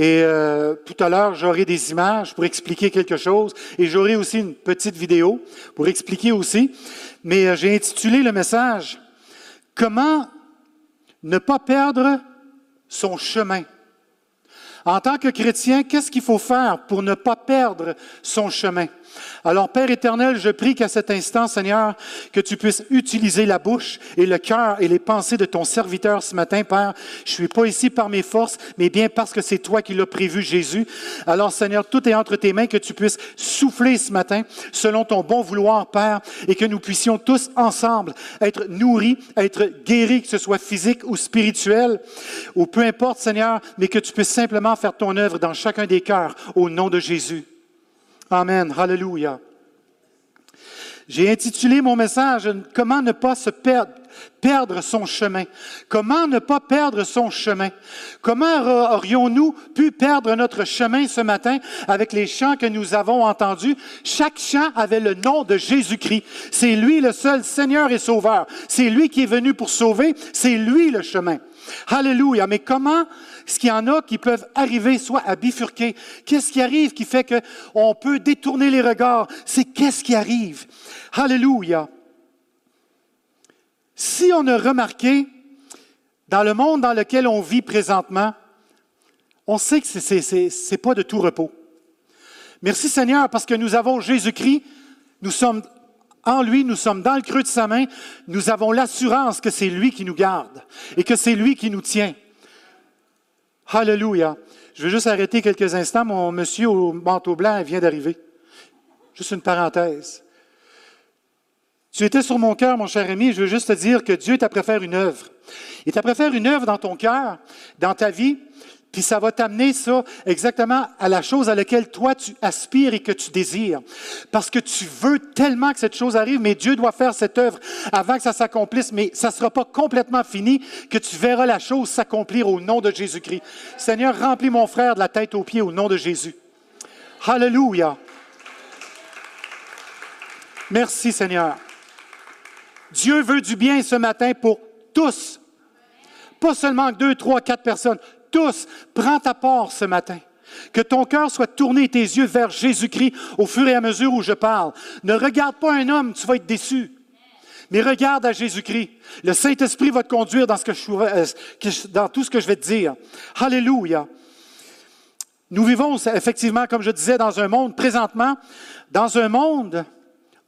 et euh, tout à l'heure, j'aurai des images pour expliquer quelque chose et j'aurai aussi une petite vidéo pour expliquer aussi. Mais euh, j'ai intitulé le message Comment ne pas perdre son chemin. En tant que chrétien, qu'est-ce qu'il faut faire pour ne pas perdre son chemin? Alors, Père éternel, je prie qu'à cet instant, Seigneur, que tu puisses utiliser la bouche et le cœur et les pensées de ton serviteur ce matin, Père. Je suis pas ici par mes forces, mais bien parce que c'est toi qui l'as prévu, Jésus. Alors, Seigneur, tout est entre tes mains, que tu puisses souffler ce matin selon ton bon vouloir, Père, et que nous puissions tous ensemble être nourris, être guéris, que ce soit physique ou spirituel, ou peu importe, Seigneur, mais que tu puisses simplement faire ton œuvre dans chacun des cœurs au nom de Jésus. Amen. Hallelujah. J'ai intitulé mon message Comment ne pas se perdre, perdre son chemin? Comment ne pas perdre son chemin? Comment aurions-nous pu perdre notre chemin ce matin avec les chants que nous avons entendus? Chaque chant avait le nom de Jésus-Christ. C'est lui le seul Seigneur et Sauveur. C'est lui qui est venu pour sauver. C'est lui le chemin. Alléluia. Mais comment est-ce qu'il y en a qui peuvent arriver soit à bifurquer? Qu'est-ce qui arrive qui fait qu'on peut détourner les regards? C'est qu'est-ce qui arrive? Alléluia. Si on a remarqué, dans le monde dans lequel on vit présentement, on sait que ce n'est pas de tout repos. Merci Seigneur parce que nous avons Jésus-Christ, nous sommes en lui, nous sommes dans le creux de sa main, nous avons l'assurance que c'est lui qui nous garde et que c'est lui qui nous tient. Alléluia. Je vais juste arrêter quelques instants. Mon monsieur au manteau blanc vient d'arriver. Juste une parenthèse. Tu étais sur mon cœur, mon cher ami. Je veux juste te dire que Dieu t'a préféré une œuvre. Il t'a préféré une œuvre dans ton cœur, dans ta vie, puis ça va t'amener ça exactement à la chose à laquelle toi tu aspires et que tu désires. Parce que tu veux tellement que cette chose arrive, mais Dieu doit faire cette œuvre avant que ça s'accomplisse, mais ça ne sera pas complètement fini que tu verras la chose s'accomplir au nom de Jésus-Christ. Seigneur, remplis mon frère de la tête aux pieds au nom de Jésus. Hallelujah. Merci Seigneur. Dieu veut du bien ce matin pour tous. Pas seulement deux, trois, quatre personnes tous, prends ta part ce matin. Que ton cœur soit tourné tes yeux vers Jésus-Christ au fur et à mesure où je parle. Ne regarde pas un homme, tu vas être déçu. Mais regarde à Jésus-Christ. Le Saint-Esprit va te conduire dans, euh, dans tout ce que je vais te dire. Alléluia. Nous vivons effectivement, comme je disais, dans un monde présentement, dans un monde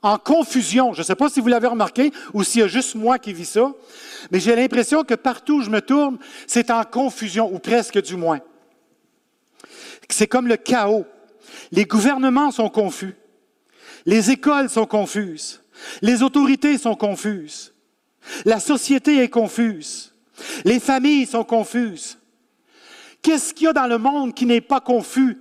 en confusion. Je ne sais pas si vous l'avez remarqué ou s'il y a juste moi qui vis ça, mais j'ai l'impression que partout où je me tourne, c'est en confusion, ou presque du moins. C'est comme le chaos. Les gouvernements sont confus. Les écoles sont confuses. Les autorités sont confuses. La société est confuse. Les familles sont confuses. Qu'est-ce qu'il y a dans le monde qui n'est pas confus?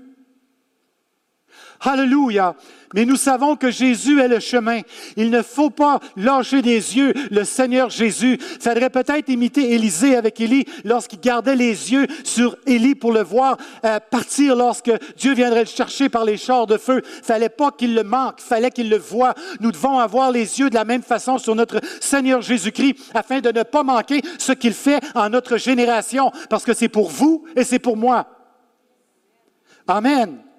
Alléluia. Mais nous savons que Jésus est le chemin. Il ne faut pas lâcher des yeux le Seigneur Jésus. Faudrait peut-être imiter Élisée avec Élie lorsqu'il gardait les yeux sur Élie pour le voir euh, partir lorsque Dieu viendrait le chercher par les chars de feu. Fallait pas qu'il le manque, fallait qu'il le voie. Nous devons avoir les yeux de la même façon sur notre Seigneur Jésus-Christ afin de ne pas manquer ce qu'il fait en notre génération parce que c'est pour vous et c'est pour moi. Amen.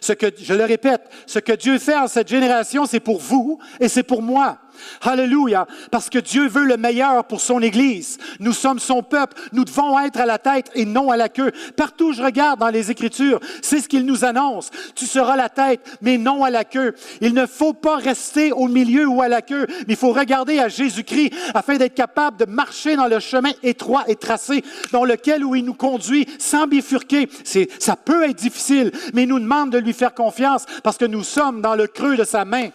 Ce que, je le répète, ce que Dieu fait en cette génération, c'est pour vous et c'est pour moi. Alléluia. Parce que Dieu veut le meilleur pour son Église. Nous sommes son peuple. Nous devons être à la tête et non à la queue. Partout où je regarde dans les Écritures, c'est ce qu'il nous annonce. Tu seras la tête, mais non à la queue. Il ne faut pas rester au milieu ou à la queue, mais il faut regarder à Jésus-Christ afin d'être capable de marcher dans le chemin étroit et tracé dans lequel où il nous conduit sans bifurquer. C'est, ça peut être difficile, mais il nous demande de lui faire confiance parce que nous sommes dans le creux de sa main.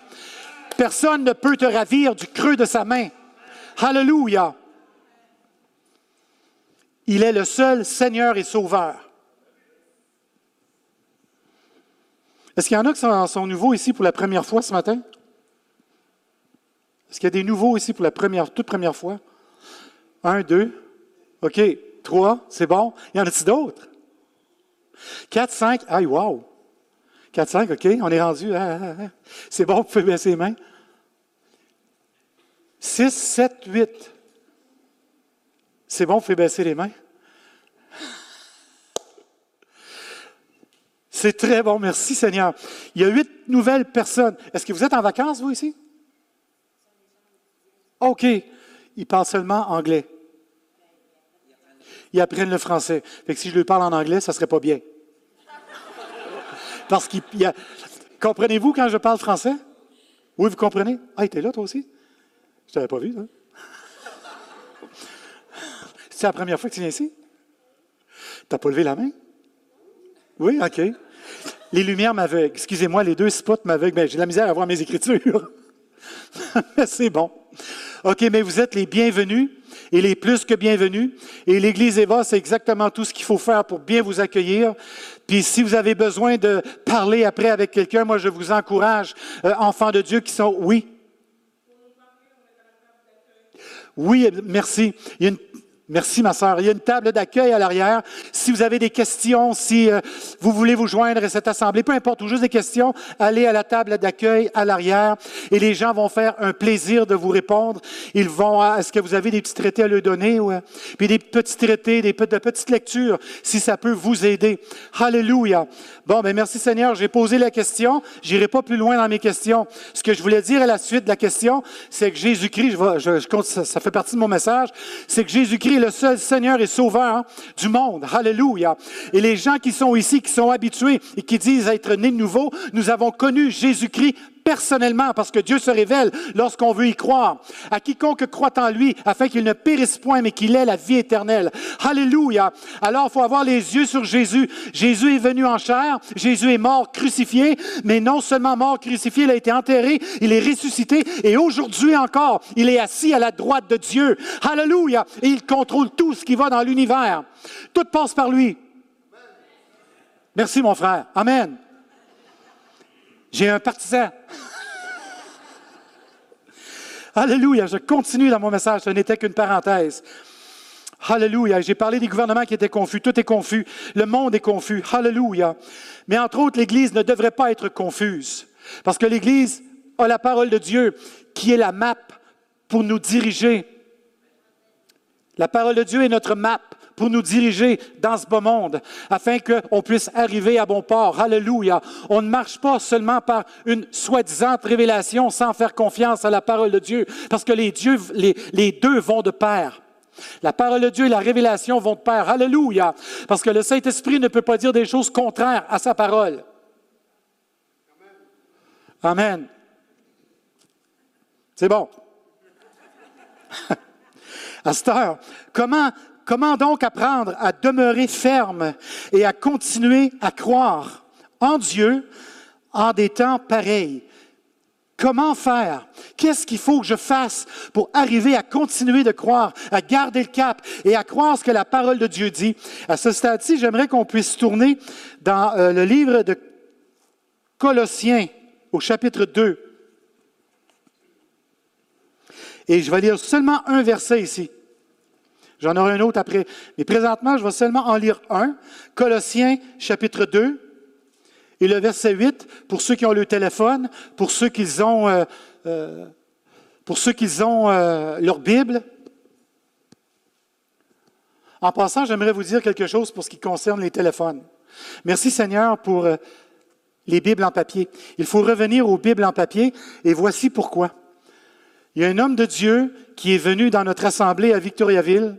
Personne ne peut te ravir du creux de sa main. Hallelujah. Il est le seul Seigneur et Sauveur. Est-ce qu'il y en a qui sont, nouveaux ici pour la première fois ce matin? Est-ce qu'il y a des nouveaux ici pour la première, toute première fois? Un, deux. OK. Trois, c'est bon. Il y en a-t-il d'autres? Quatre, cinq. Aïe, wow! 4, 5, OK, on est rendu. Hein, hein, hein. C'est bon, vous pouvez baisser les mains. Six, sept, huit. C'est bon, vous pouvez baisser les mains. C'est très bon, merci Seigneur. Il y a huit nouvelles personnes. Est-ce que vous êtes en vacances, vous, ici? OK. Ils parlent seulement anglais. Ils apprennent le français. Fait que si je lui parle en anglais, ça ne serait pas bien. Parce qu'il a. Comprenez-vous quand je parle français? Oui, vous comprenez? Ah, était là, toi aussi? Je t'avais pas vu, ça. C'est la première fois que tu viens ici? Tu n'as pas levé la main? Oui, OK. Les lumières m'aveuglent. Excusez-moi, les deux spots m'aveuglent. mais j'ai de la misère à voir mes écritures. c'est bon. OK, mais vous êtes les bienvenus et les plus que bienvenus. Et l'Église Eva, c'est exactement tout ce qu'il faut faire pour bien vous accueillir. Puis si vous avez besoin de parler après avec quelqu'un, moi je vous encourage, euh, enfants de Dieu qui sont... Oui. Oui, merci. Merci, ma sœur. Il y a une table d'accueil à l'arrière. Si vous avez des questions, si euh, vous voulez vous joindre à cette assemblée, peu importe, ou juste des questions, allez à la table d'accueil à l'arrière et les gens vont faire un plaisir de vous répondre. Ils vont, ah, est-ce que vous avez des petits traités à leur donner? Ou, euh, puis des petits traités, des de petites lectures, si ça peut vous aider. Alléluia. Bon, ben merci Seigneur. J'ai posé la question. J'irai pas plus loin dans mes questions. Ce que je voulais dire à la suite de la question, c'est que Jésus-Christ, ça, fait partie de mon message, c'est que Jésus-Christ le seul Seigneur et Sauveur du monde. Alléluia. Et les gens qui sont ici, qui sont habitués et qui disent être nés de nouveau, nous avons connu Jésus-Christ personnellement, parce que Dieu se révèle lorsqu'on veut y croire. À quiconque croit en lui, afin qu'il ne périsse point, mais qu'il ait la vie éternelle. Alléluia. Alors, il faut avoir les yeux sur Jésus. Jésus est venu en chair. Jésus est mort crucifié, mais non seulement mort crucifié, il a été enterré, il est ressuscité, et aujourd'hui encore, il est assis à la droite de Dieu. Alléluia. Et il contrôle tout ce qui va dans l'univers. Tout passe par lui. Merci, mon frère. Amen. J'ai un partisan. Alléluia, je continue dans mon message, ce n'était qu'une parenthèse. Alléluia, j'ai parlé des gouvernements qui étaient confus, tout est confus, le monde est confus. Alléluia. Mais entre autres, l'Église ne devrait pas être confuse, parce que l'Église a la parole de Dieu qui est la map pour nous diriger. La parole de Dieu est notre map pour nous diriger dans ce beau monde, afin qu'on puisse arriver à bon port. Alléluia. On ne marche pas seulement par une soi-disant révélation sans faire confiance à la parole de Dieu, parce que les, dieux, les, les deux vont de pair. La parole de Dieu et la révélation vont de pair. Alléluia. Parce que le Saint-Esprit ne peut pas dire des choses contraires à sa parole. Amen. C'est bon. à cette heure, comment Comment donc apprendre à demeurer ferme et à continuer à croire en Dieu en des temps pareils? Comment faire? Qu'est-ce qu'il faut que je fasse pour arriver à continuer de croire, à garder le cap et à croire ce que la parole de Dieu dit? À ce stade-ci, j'aimerais qu'on puisse tourner dans euh, le livre de Colossiens au chapitre 2. Et je vais lire seulement un verset ici. J'en aurai un autre après. Mais présentement, je vais seulement en lire un. Colossiens chapitre 2 et le verset 8, pour ceux qui ont le téléphone, pour ceux qui ont, euh, euh, pour ceux qui ont euh, leur Bible. En passant, j'aimerais vous dire quelque chose pour ce qui concerne les téléphones. Merci Seigneur pour les Bibles en papier. Il faut revenir aux Bibles en papier et voici pourquoi. Il y a un homme de Dieu qui est venu dans notre assemblée à Victoriaville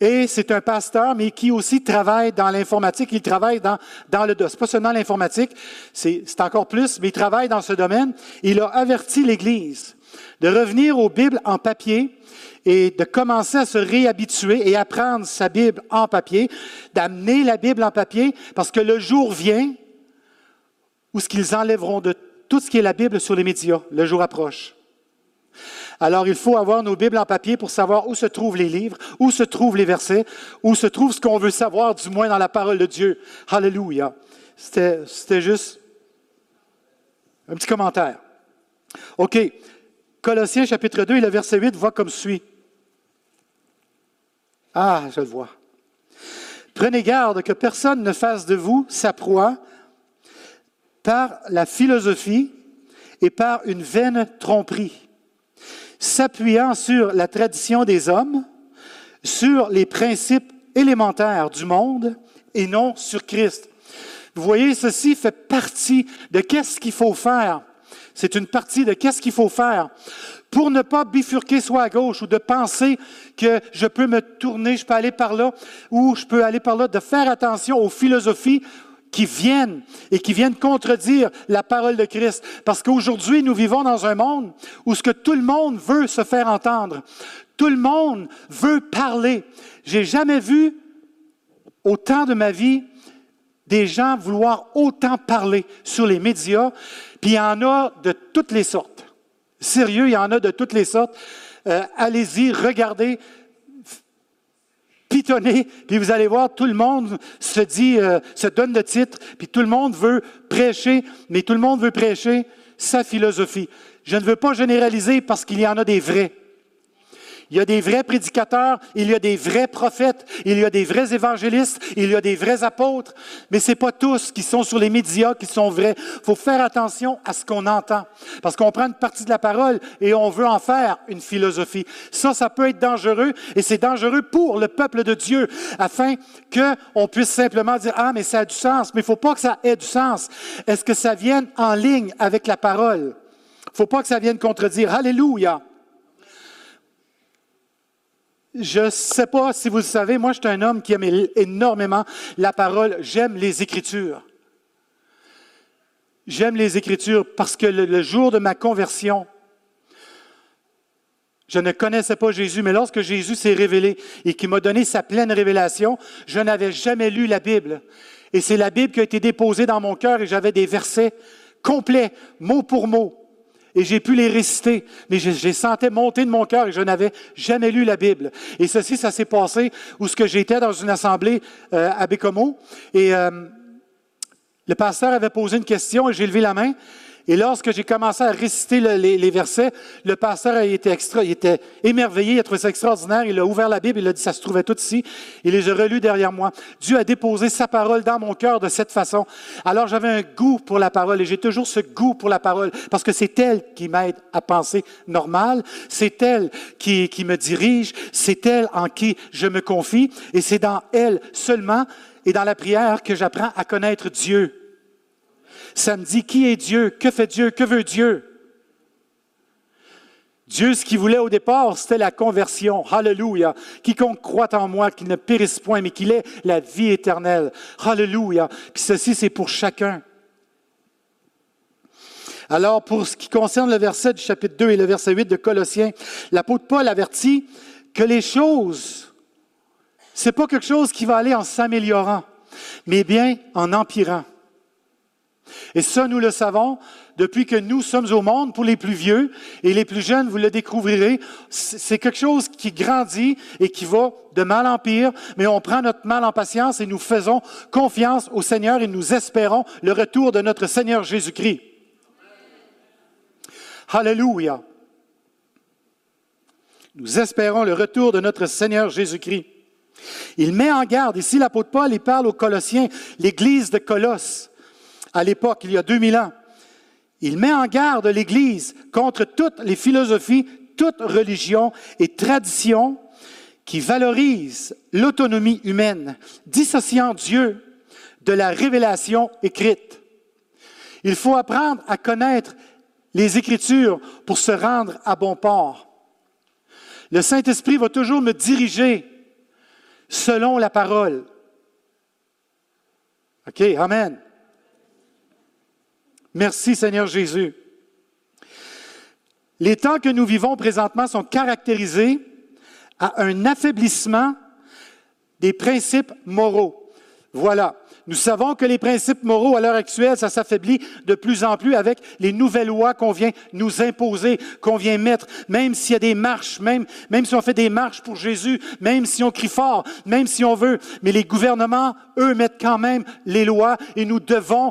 et c'est un pasteur, mais qui aussi travaille dans l'informatique. Il travaille dans, dans le DOS. Pas seulement l'informatique, c'est encore plus, mais il travaille dans ce domaine. Il a averti l'Église de revenir aux Bibles en papier et de commencer à se réhabituer et apprendre sa Bible en papier, d'amener la Bible en papier, parce que le jour vient où ce qu'ils enlèveront de tout ce qui est la Bible sur les médias. Le jour approche. Alors, il faut avoir nos Bibles en papier pour savoir où se trouvent les livres, où se trouvent les versets, où se trouve ce qu'on veut savoir, du moins dans la parole de Dieu. Alléluia. C'était juste un petit commentaire. OK. Colossiens chapitre 2 et le verset 8 voit comme suit. Ah, je le vois. Prenez garde que personne ne fasse de vous sa proie par la philosophie et par une vaine tromperie, s'appuyant sur la tradition des hommes, sur les principes élémentaires du monde et non sur Christ. Vous voyez, ceci fait partie de qu'est-ce qu'il faut faire. C'est une partie de qu'est-ce qu'il faut faire pour ne pas bifurquer soit à gauche ou de penser que je peux me tourner, je peux aller par là ou je peux aller par là, de faire attention aux philosophies qui viennent et qui viennent contredire la parole de Christ. Parce qu'aujourd'hui, nous vivons dans un monde où ce que tout le monde veut se faire entendre. Tout le monde veut parler. J'ai jamais vu au temps de ma vie des gens vouloir autant parler sur les médias, puis il y en a de toutes les sortes. Sérieux, il y en a de toutes les sortes. Euh, allez-y, regardez, pitonnez, puis vous allez voir, tout le monde se dit, euh, se donne le titre, puis tout le monde veut prêcher, mais tout le monde veut prêcher sa philosophie. Je ne veux pas généraliser parce qu'il y en a des vrais. Il y a des vrais prédicateurs, il y a des vrais prophètes, il y a des vrais évangélistes, il y a des vrais apôtres, mais ce n'est pas tous qui sont sur les médias qui sont vrais. Il faut faire attention à ce qu'on entend, parce qu'on prend une partie de la parole et on veut en faire une philosophie. Ça, ça peut être dangereux et c'est dangereux pour le peuple de Dieu, afin qu'on puisse simplement dire, ah, mais ça a du sens, mais il faut pas que ça ait du sens. Est-ce que ça vienne en ligne avec la parole? Il ne faut pas que ça vienne contredire. Alléluia. Je ne sais pas si vous le savez, moi je suis un homme qui aime énormément la parole. J'aime les Écritures. J'aime les Écritures parce que le, jour de ma conversion, je ne connaissais pas Jésus, mais lorsque Jésus s'est révélé et qu'il m'a donné sa pleine révélation, je n'avais jamais lu la Bible. Et c'est la Bible qui a été déposée dans mon cœur et j'avais des versets complets, mot pour mot et j'ai pu les réciter, mais je, les sentais monter de mon cœur et je n'avais jamais lu la Bible. Et ceci, ça s'est passé où ce que j'étais dans une assemblée euh, à Bécomo. Et euh, le pasteur avait posé une question et j'ai levé la main et lorsque j'ai commencé à réciter les, versets, le pasteur a été extra, il était émerveillé, il a trouvé ça extraordinaire, il a ouvert la Bible, il a dit, ça se trouvait tout ici, il les a relus derrière moi. Dieu a déposé sa parole dans mon cœur de cette façon. Alors j'avais un goût pour la parole et j'ai toujours ce goût pour la parole parce que c'est elle qui m'aide à penser normal, c'est elle qui me dirige, c'est elle en qui je me confie et c'est dans elle seulement et dans la prière que j'apprends à connaître Dieu. Ça me dit qui est Dieu, que fait Dieu, que veut Dieu? Dieu, ce qu'il voulait au départ, c'était la conversion. Hallelujah. Quiconque croit en moi, qu'il ne périsse point, mais qu'il ait la vie éternelle. Hallelujah. Puis ceci, c'est pour chacun. Alors, pour ce qui concerne le verset du chapitre 2 et le verset 8 de Colossiens, l'apôtre Paul avertit que les choses, c'est pas quelque chose qui va aller en s'améliorant, mais bien en empirant. Et ça, nous le savons depuis que nous sommes au monde pour les plus vieux et les plus jeunes, vous le découvrirez. C'est quelque chose qui grandit et qui va de mal en pire, mais on prend notre mal en patience et nous faisons confiance au Seigneur et nous espérons le retour de notre Seigneur Jésus-Christ. Hallelujah. Nous espérons le retour de notre Seigneur Jésus-Christ. Il met en garde, ici l'apôtre Paul, il parle aux Colossiens, l'église de Colosse à l'époque, il y a 2000 ans. Il met en garde l'Église contre toutes les philosophies, toute religion et tradition qui valorisent l'autonomie humaine, dissociant Dieu de la révélation écrite. Il faut apprendre à connaître les Écritures pour se rendre à bon port. Le Saint-Esprit va toujours me diriger selon la parole. OK, Amen. Merci Seigneur Jésus. Les temps que nous vivons présentement sont caractérisés à un affaiblissement des principes moraux. Voilà. Nous savons que les principes moraux à l'heure actuelle, ça s'affaiblit de plus en plus avec les nouvelles lois qu'on vient nous imposer, qu'on vient mettre, même s'il y a des marches, même, même si on fait des marches pour Jésus, même si on crie fort, même si on veut. Mais les gouvernements, eux, mettent quand même les lois et nous devons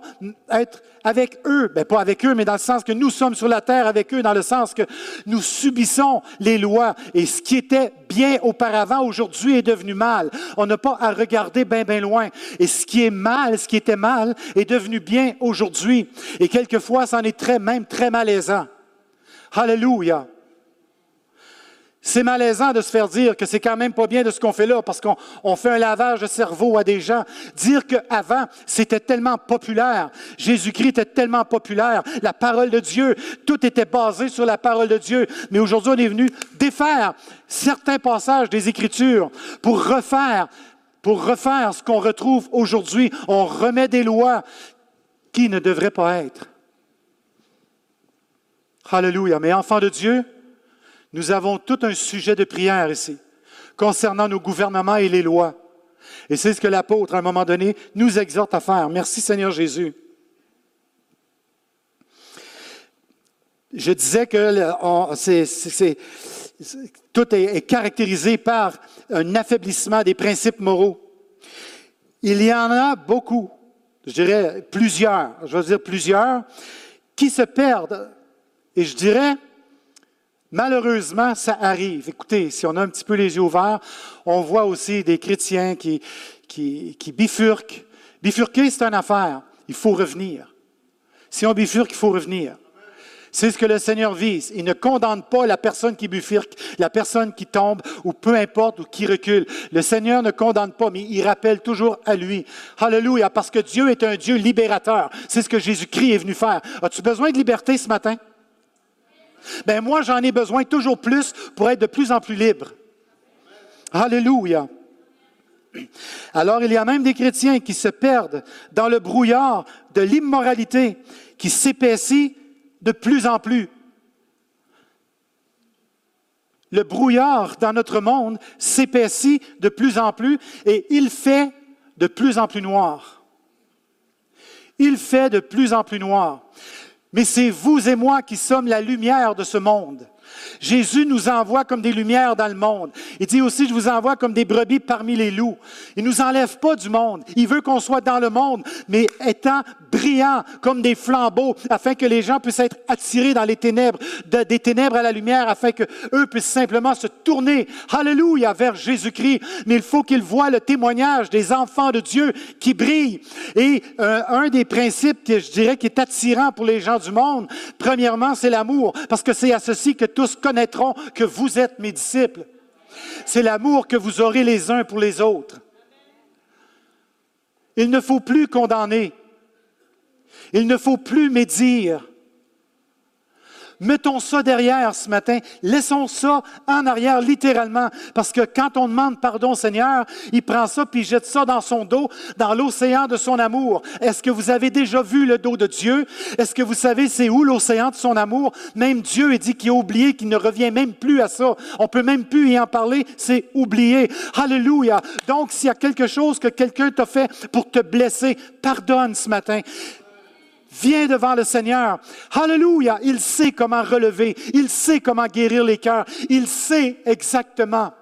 être avec eux, ben pas avec eux, mais dans le sens que nous sommes sur la terre avec eux, dans le sens que nous subissons les lois et ce qui était bien auparavant, aujourd'hui est devenu mal. On n'a pas à regarder bien, bien loin. Et ce qui est mal, ce qui était mal, est devenu bien aujourd'hui. Et quelquefois, c'en est très, même très malaisant. Hallelujah. C'est malaisant de se faire dire que c'est quand même pas bien de ce qu'on fait là parce qu'on fait un lavage de cerveau à des gens. Dire qu'avant, c'était tellement populaire. Jésus-Christ était tellement populaire. La parole de Dieu, tout était basé sur la parole de Dieu. Mais aujourd'hui, on est venu défaire certains passages des Écritures pour refaire, pour refaire ce qu'on retrouve aujourd'hui. On remet des lois qui ne devraient pas être. Alléluia. Mais enfants de Dieu, nous avons tout un sujet de prière ici concernant nos gouvernements et les lois. Et c'est ce que l'apôtre, à un moment donné, nous exhorte à faire. Merci Seigneur Jésus. Je disais que tout est, caractérisé par un affaiblissement des principes moraux. Il y en a beaucoup, je dirais plusieurs, je veux dire plusieurs, qui se perdent. Et je dirais, Malheureusement, ça arrive. Écoutez, si on a un petit peu les yeux ouverts, on voit aussi des chrétiens qui, qui, bifurquent. Bifurquer, c'est une affaire. Il faut revenir. Si on bifurque, il faut revenir. C'est ce que le Seigneur vise. Il ne condamne pas la personne qui bifurque, la personne qui tombe, ou peu importe, ou qui recule. Le Seigneur ne condamne pas, mais il rappelle toujours à lui. Alléluia, parce que Dieu est un Dieu libérateur. C'est ce que Jésus-Christ est venu faire. As-tu besoin de liberté ce matin? Ben moi, j'en ai besoin toujours plus pour être de plus en plus libre. Alléluia. Alors, il y a même des chrétiens qui se perdent dans le brouillard de l'immoralité qui s'épaissit de plus en plus. Le brouillard dans notre monde s'épaissit de plus en plus et il fait de plus en plus noir. Il fait de plus en plus noir. Mais c'est vous et moi qui sommes la lumière de ce monde. Jésus nous envoie comme des lumières dans le monde. Il dit aussi, je vous envoie comme des brebis parmi les loups. Il nous enlève pas du monde. Il veut qu'on soit dans le monde, mais étant brillants comme des flambeaux, afin que les gens puissent être attirés dans les ténèbres, des ténèbres à la lumière, afin que eux puissent simplement se tourner, hallelujah, vers Jésus-Christ. Mais il faut qu'ils voient le témoignage des enfants de Dieu qui brillent. Et euh, un des principes je dirais qui est attirant pour les gens du monde, premièrement, c'est l'amour, parce que c'est à ceci que tous connaîtront que vous êtes mes disciples. C'est l'amour que vous aurez les uns pour les autres. Il ne faut plus condamner. Il ne faut plus médire. Mettons ça derrière ce matin. Laissons ça en arrière, littéralement. Parce que quand on demande pardon Seigneur, il prend ça puis il jette ça dans son dos, dans l'océan de son amour. Est-ce que vous avez déjà vu le dos de Dieu? Est-ce que vous savez c'est où l'océan de son amour? Même Dieu est dit qu'il a oublié, qu'il ne revient même plus à ça. On peut même plus y en parler. C'est oublié. Alléluia. Donc, s'il y a quelque chose que quelqu'un t'a fait pour te blesser, pardonne ce matin. Viens devant le Seigneur. Alléluia. Il sait comment relever. Il sait comment guérir les cœurs. Il sait exactement.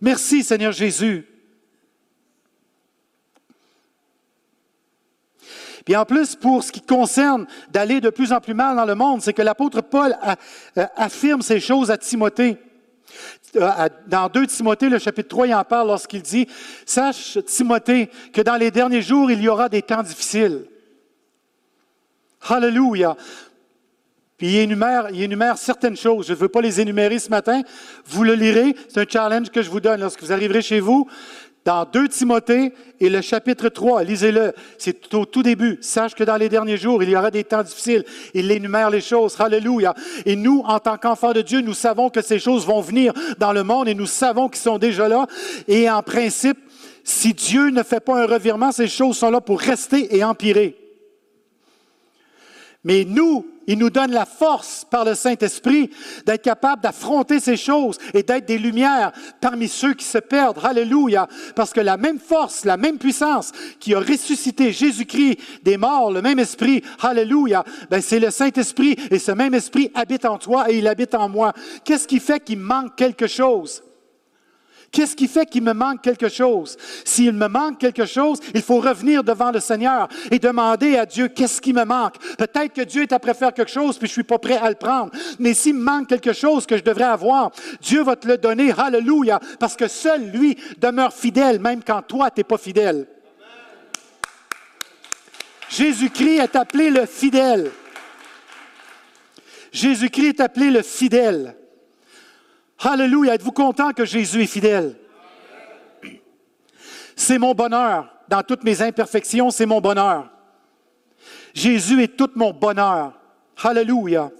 Merci Seigneur Jésus. Puis en plus, pour ce qui concerne d'aller de plus en plus mal dans le monde, c'est que l'apôtre Paul euh, affirme ces choses à Timothée. Euh, dans 2 Timothée, le chapitre 3, il en parle lorsqu'il dit, Sache, Timothée, que dans les derniers jours, il y aura des temps difficiles. Hallelujah. Puis il énumère, il énumère certaines choses. Je ne veux pas les énumérer ce matin. Vous le lirez. C'est un challenge que je vous donne lorsque vous arriverez chez vous. Dans 2 Timothée et le chapitre 3, lisez-le. C'est au tout début. Sache que dans les derniers jours, il y aura des temps difficiles. Il énumère les choses. Hallelujah. Et nous, en tant qu'enfants de Dieu, nous savons que ces choses vont venir dans le monde et nous savons qu'ils sont déjà là. Et en principe, si Dieu ne fait pas un revirement, ces choses sont là pour rester et empirer. Mais nous, il nous donne la force par le Saint-Esprit d'être capable d'affronter ces choses et d'être des lumières parmi ceux qui se perdent. Alléluia. Parce que la même force, la même puissance qui a ressuscité Jésus-Christ des morts, le même esprit, Alléluia, ben c'est le Saint-Esprit et ce même esprit habite en toi et il habite en moi. Qu'est-ce qui fait qu'il manque quelque chose? Qu'est-ce qui fait qu'il me manque quelque chose? S'il me manque quelque chose, il faut revenir devant le Seigneur et demander à Dieu qu'est-ce qui me manque? Peut-être que Dieu est après faire quelque chose puis je suis pas prêt à le prendre. Mais s'il me manque quelque chose que je devrais avoir, Dieu va te le donner. Hallelujah. Parce que seul lui demeure fidèle même quand toi tu n'es pas fidèle. Jésus-Christ est appelé le fidèle. Jésus-Christ est appelé le fidèle. Alléluia. Êtes-vous content que Jésus est fidèle? C'est mon bonheur. Dans toutes mes imperfections, c'est mon bonheur. Jésus est tout mon bonheur. Alléluia.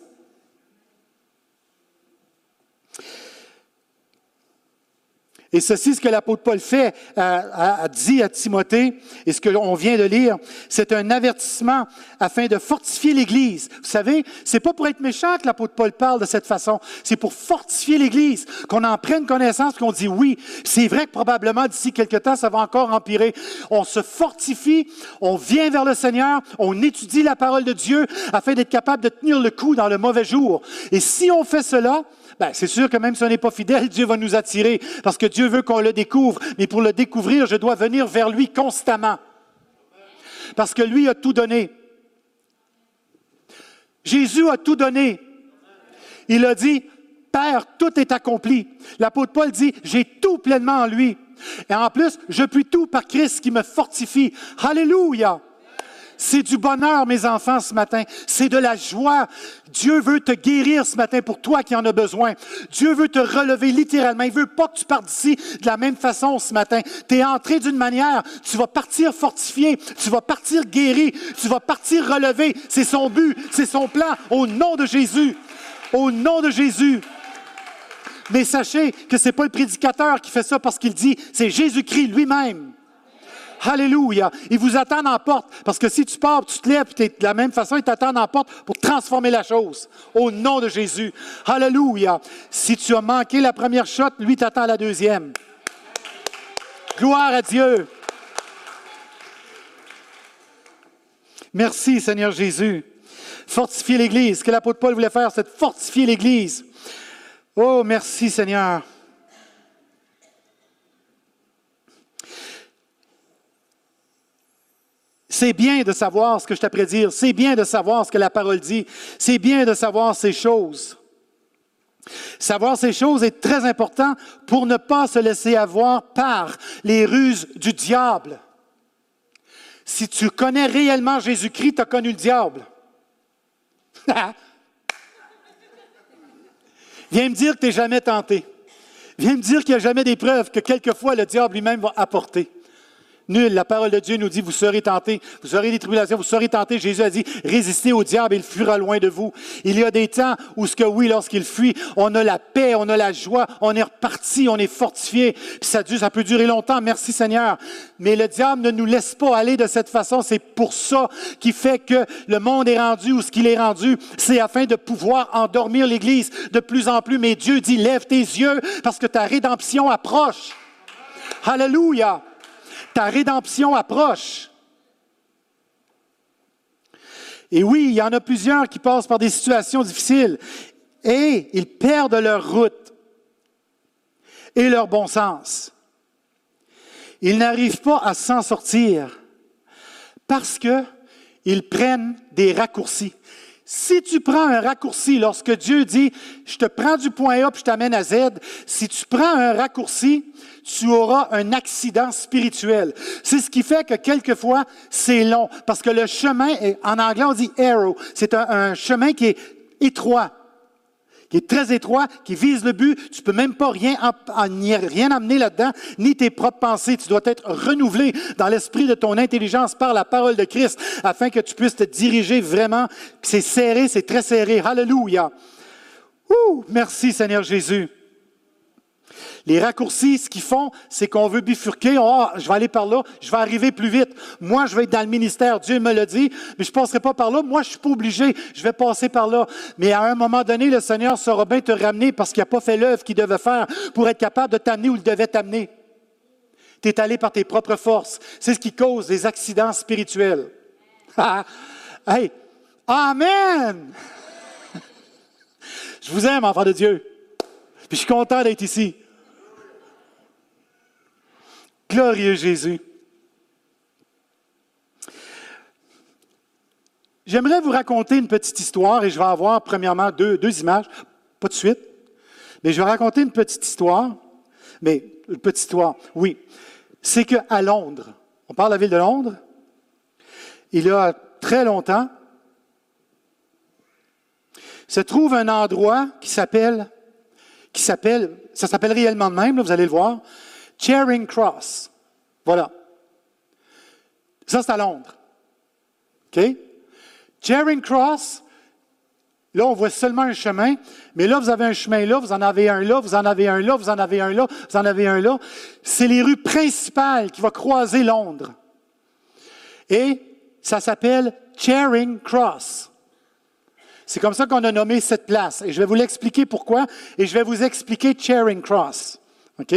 Et ceci, ce que l'apôtre Paul fait, a, dit à Timothée, et ce que l'on vient de lire, c'est un avertissement afin de fortifier l'Église. Vous savez, c'est pas pour être méchant que l'apôtre Paul parle de cette façon, c'est pour fortifier l'Église, qu'on en prenne connaissance, qu'on dit oui, c'est vrai que probablement d'ici quelques temps, ça va encore empirer. On se fortifie, on vient vers le Seigneur, on étudie la parole de Dieu afin d'être capable de tenir le coup dans le mauvais jour. Et si on fait cela, ben, c'est sûr que même si on n'est pas fidèle, Dieu va nous attirer parce que Dieu veut qu'on le découvre. Mais pour le découvrir, je dois venir vers lui constamment. Parce que lui a tout donné. Jésus a tout donné. Il a dit, Père, tout est accompli. L'apôtre Paul dit, j'ai tout pleinement en lui. Et en plus, je puis tout par Christ qui me fortifie. Alléluia. C'est du bonheur, mes enfants, ce matin. C'est de la joie. Dieu veut te guérir ce matin pour toi qui en as besoin. Dieu veut te relever littéralement. Il veut pas que tu partes d'ici de la même façon ce matin. Tu es entré d'une manière, tu vas partir fortifié, tu vas partir guéri, tu vas partir relevé. C'est son but, c'est son plan. Au nom de Jésus. Au nom de Jésus. Mais sachez que c'est pas le prédicateur qui fait ça parce qu'il dit, c'est Jésus-Christ lui-même. Alléluia. Il vous attend en porte. Parce que si tu pars, tu te lèves, es de la même façon, il t'attend en porte pour transformer la chose. Au nom de Jésus. Alléluia. Si tu as manqué la première shot, lui t'attend la deuxième. Gloire à Dieu. Merci, Seigneur Jésus. Fortifier l'Église. Ce que l'apôtre Paul voulait faire, c'est fortifier l'Église. Oh, merci, Seigneur. C'est bien de savoir ce que je t'apprête dire. C'est bien de savoir ce que la parole dit. C'est bien de savoir ces choses. Savoir ces choses est très important pour ne pas se laisser avoir par les ruses du diable. Si tu connais réellement Jésus-Christ, tu as connu le diable. Viens me dire que tu n'es jamais tenté. Viens me dire qu'il n'y a jamais des preuves que quelquefois le diable lui-même va apporter. Nul. La parole de Dieu nous dit, vous serez tentés, vous aurez des tribulations, vous serez tentés. Jésus a dit, résistez au diable, il fuira loin de vous. Il y a des temps où ce que oui, lorsqu'il fuit, on a la paix, on a la joie, on est reparti, on est fortifié. Puis ça, ça peut durer longtemps, merci Seigneur. Mais le diable ne nous laisse pas aller de cette façon. C'est pour ça qui fait que le monde est rendu où ce qu'il est rendu. C'est afin de pouvoir endormir l'Église de plus en plus. Mais Dieu dit, lève tes yeux parce que ta rédemption approche. Alléluia. Ta rédemption approche. Et oui, il y en a plusieurs qui passent par des situations difficiles et ils perdent leur route et leur bon sens. Ils n'arrivent pas à s'en sortir parce qu'ils prennent des raccourcis. Si tu prends un raccourci, lorsque Dieu dit, je te prends du point A puis je t'amène à Z, si tu prends un raccourci, tu auras un accident spirituel. C'est ce qui fait que quelquefois, c'est long, parce que le chemin, en anglais on dit arrow, c'est un chemin qui est étroit qui est très étroit, qui vise le but. Tu peux même pas rien, rien amener là-dedans, ni tes propres pensées. Tu dois être renouvelé dans l'esprit de ton intelligence par la parole de Christ, afin que tu puisses te diriger vraiment. C'est serré, c'est très serré. Alléluia. Ouh, merci Seigneur Jésus. Les raccourcis, ce qu'ils font, c'est qu'on veut bifurquer. Oh, je vais aller par là, je vais arriver plus vite. Moi, je vais être dans le ministère. Dieu me l'a dit, mais je ne passerai pas par là. Moi, je suis pas obligé. Je vais passer par là. Mais à un moment donné, le Seigneur saura bien te ramener parce qu'il n'a pas fait l'œuvre qu'il devait faire pour être capable de t'amener où il devait t'amener. Tu es allé par tes propres forces. C'est ce qui cause des accidents spirituels. hey, Amen! Je vous aime, enfant de Dieu. Puis je suis content d'être ici. Glorieux Jésus. J'aimerais vous raconter une petite histoire et je vais avoir premièrement deux, images, pas de suite, mais je vais raconter une petite histoire. Mais une petite histoire, oui. C'est qu'à Londres, on parle de la ville de Londres, il y a très longtemps, se trouve un endroit qui s'appelle, qui s'appelle, ça s'appelle réellement de même, vous allez le voir, Charing Cross. Voilà. Ça, c'est à Londres. OK? Charing Cross, là, on voit seulement un chemin, mais là, vous avez un chemin là, vous en avez un là, vous en avez un là, vous en avez un là, vous en avez un là. C'est les rues principales qui vont croiser Londres. Et ça s'appelle Charing Cross. C'est comme ça qu'on a nommé cette place. Et je vais vous l'expliquer pourquoi. Et je vais vous expliquer Charing Cross. OK?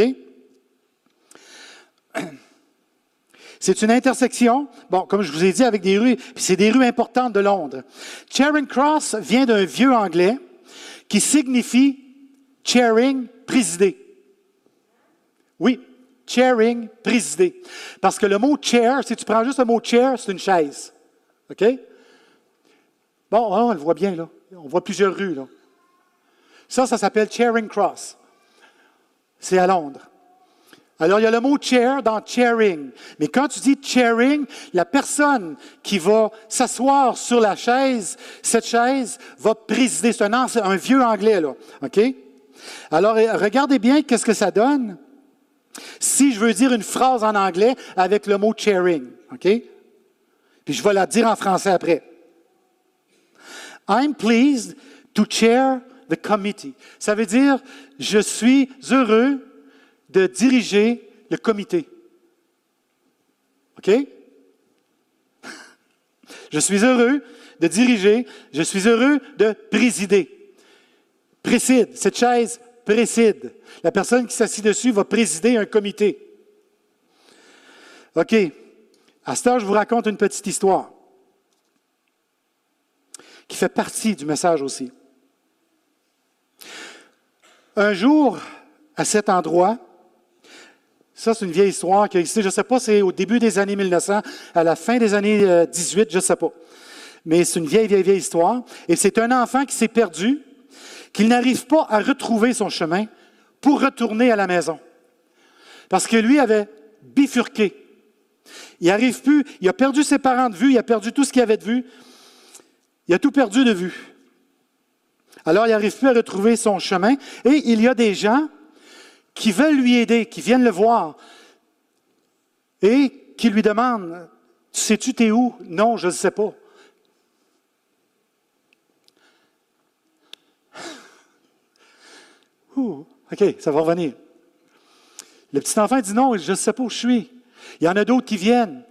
C'est une intersection, bon, comme je vous ai dit, avec des rues, puis c'est des rues importantes de Londres. Charing Cross vient d'un vieux anglais qui signifie chairing, présider. Oui, chairing, présider. Parce que le mot chair, si tu prends juste le mot chair, c'est une chaise. OK? Bon, on le voit bien, là. On voit plusieurs rues, là. Ça, ça s'appelle Charing Cross. C'est à Londres. Alors, il y a le mot chair dans chairing. Mais quand tu dis chairing, la personne qui va s'asseoir sur la chaise, cette chaise va présider. C'est un, un, vieux anglais, là. OK? Alors, regardez bien qu'est-ce que ça donne si je veux dire une phrase en anglais avec le mot chairing. OK? Puis je vais la dire en français après. I'm pleased to chair the committee. Ça veut dire, je suis heureux de diriger le comité. OK? Je suis heureux de diriger, je suis heureux de présider. Préside, cette chaise préside. La personne qui s'assied dessus va présider un comité. OK. À ce temps, je vous raconte une petite histoire qui fait partie du message aussi. Un jour, à cet endroit, ça c'est une vieille histoire qui a existé, je ne sais pas, c'est au début des années 1900, à la fin des années 18, euh, je ne sais pas. Mais c'est une vieille, vieille, vieille histoire. Et c'est un enfant qui s'est perdu, qu'il n'arrive pas à retrouver son chemin pour retourner à la maison. Parce que lui avait bifurqué. Il n'arrive plus, il a perdu ses parents de vue, il a perdu tout ce qu'il avait de vue. Il a tout perdu de vue. Alors, il n'arrive plus à retrouver son chemin. Et il y a des gens qui veulent lui aider, qui viennent le voir et qui lui demandent Sais-tu t'es où Non, je ne sais pas. OK, ça va revenir. Le petit enfant dit Non, je ne sais pas où je suis. Il y en a d'autres qui viennent.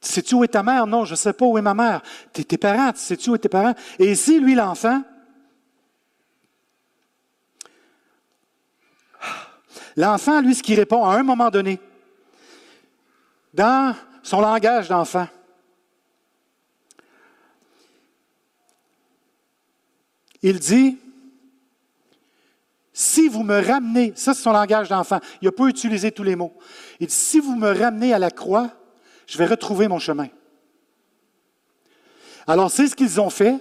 Sais-tu où est ta mère? Non, je ne sais pas où est ma mère. Tes, tes parents, sais-tu où est tes parents? Et ici, lui, l'enfant, l'enfant, lui, ce qui répond à un moment donné, dans son langage d'enfant, il dit, si vous me ramenez, ça c'est son langage d'enfant, il n'a pas utilisé tous les mots. Il dit, si vous me ramenez à la croix, je vais retrouver mon chemin. Alors, c'est ce qu'ils ont fait.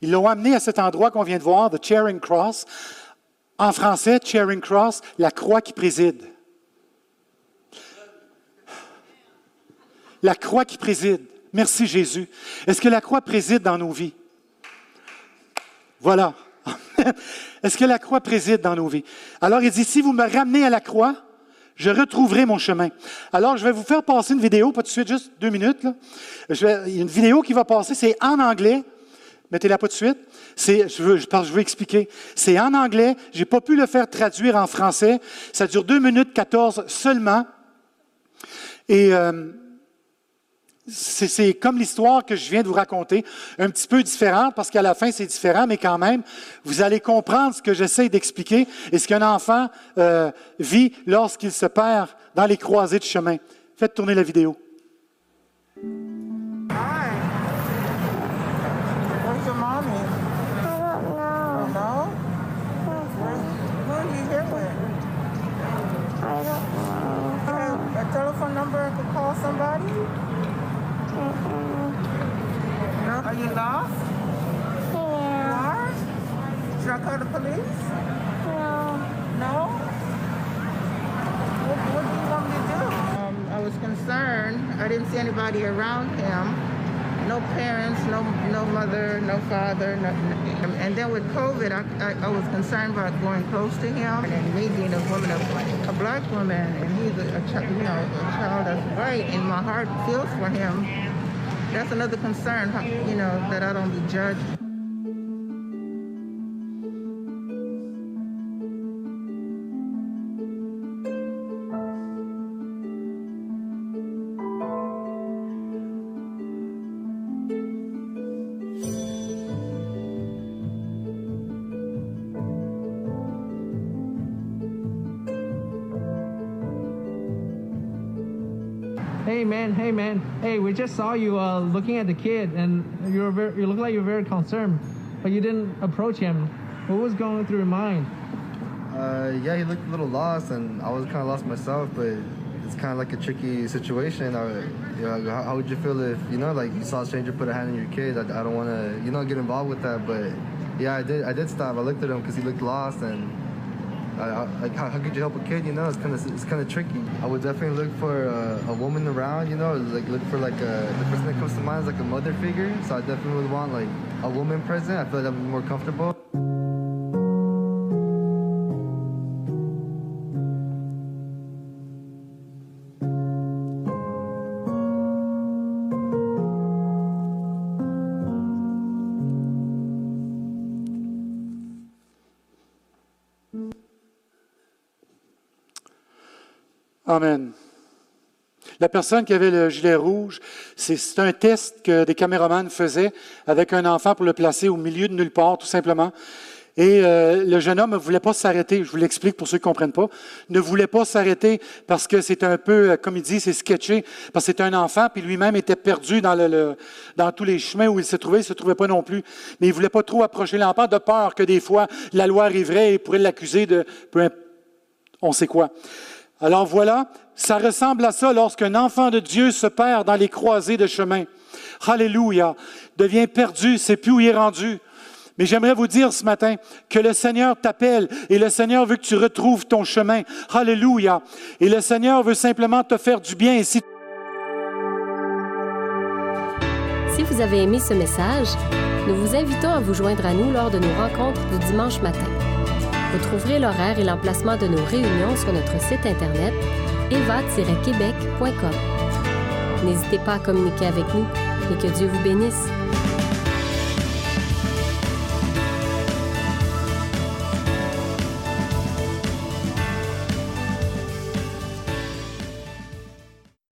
Ils l'ont amené à cet endroit qu'on vient de voir, the Charing Cross. En français, Charing Cross, la croix qui préside. La croix qui préside. Merci Jésus. Est-ce que la croix préside dans nos vies? Voilà. Est-ce que la croix préside dans nos vies? Alors il dit, si vous me ramenez à la croix, je retrouverai mon chemin. Alors, je vais vous faire passer une vidéo, pas tout de suite, juste deux minutes. Là. y a une vidéo qui va passer, c'est en anglais, Mettez-la pas de suite. C'est, je veux, je, je veux expliquer. C'est en anglais. J'ai pas pu le faire traduire en français. Ça dure 2 minutes 14 seulement. Et euh, c'est comme l'histoire que je viens de vous raconter, un petit peu différente parce qu'à la fin c'est différent, mais quand même, vous allez comprendre ce que j'essaie d'expliquer et ce qu'un enfant euh, vit lorsqu'il se perd dans les croisées de chemin. Faites tourner la vidéo. Are you lost? Yeah. Should I call the police? No. No? What, what do you want me to do? Um, I was concerned. I didn't see anybody around him. No parents, no no mother, no father, no, and then with COVID, I, I, I, was concerned about going close to him, and me being a woman, of a black woman, and he's a, a you know a child that's white, and my heart feels for him that's another concern, you know, that I don't be judged. We just saw you uh, looking at the kid, and you were very, you look like you're very concerned, but you didn't approach him. What was going through your mind? Uh, yeah, he looked a little lost, and I was kind of lost myself, but it's kind of like a tricky situation. I, you know, how, how, would you feel if you know, like you saw a stranger put a hand on your kid? I, I don't want to, you know, get involved with that, but yeah, I did. I did stop. I looked at him because he looked lost, and like how, how, could you help a kid? You know, it's kind of it's kind of tricky. I would definitely look for a, a, woman around. You know, like look for like a the person that comes to mind is like a mother figure. So I definitely would want like a woman present. I feel like I'm more comfortable. Amen. La personne qui avait le gilet rouge, c'est un test que des caméramans faisaient avec un enfant pour le placer au milieu de nulle part, tout simplement. Et euh, le jeune homme ne voulait pas s'arrêter. Je vous l'explique pour ceux qui ne comprennent pas. Ne voulait pas s'arrêter parce que c'est un peu, euh, comme il dit, c'est sketché. Parce que c'est un enfant, puis lui-même était perdu dans, tous les chemins où il se trouvait. Il ne se trouvait pas non plus. Mais il ne voulait pas trop approcher l'enfant de peur que des fois la loi arriverait et pourrait l'accuser de, on sait quoi. Alors voilà, ça ressemble à ça lorsqu'un enfant de Dieu se perd dans les croisées de chemin. Alléluia, devient perdu, c'est plus où il est rendu. Mais j'aimerais vous dire ce matin que le Seigneur t'appelle et le Seigneur veut que tu retrouves ton chemin. Alléluia. Et le Seigneur veut simplement te faire du bien. si... si vous avez aimé ce message, nous vous invitons à vous joindre à nous lors de nos rencontres du dimanche matin. Vous trouverez l'horaire et l'emplacement de nos réunions sur notre site internet eva-québec.com. N'hésitez pas à communiquer avec nous et que Dieu vous bénisse.